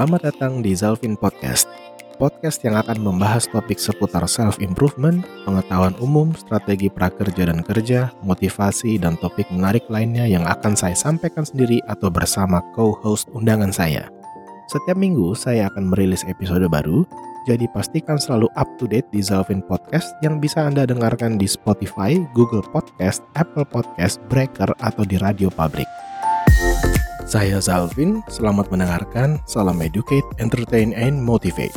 Selamat datang di Zalvin Podcast. Podcast yang akan membahas topik seputar self-improvement, pengetahuan umum, strategi prakerja dan kerja, motivasi, dan topik menarik lainnya yang akan saya sampaikan sendiri atau bersama co-host undangan saya. Setiap minggu saya akan merilis episode baru, jadi pastikan selalu up to date di Zalvin Podcast yang bisa Anda dengarkan di Spotify, Google Podcast, Apple Podcast, Breaker, atau di Radio Public. Saya Zalvin, selamat mendengarkan, salam educate, entertain, and motivate.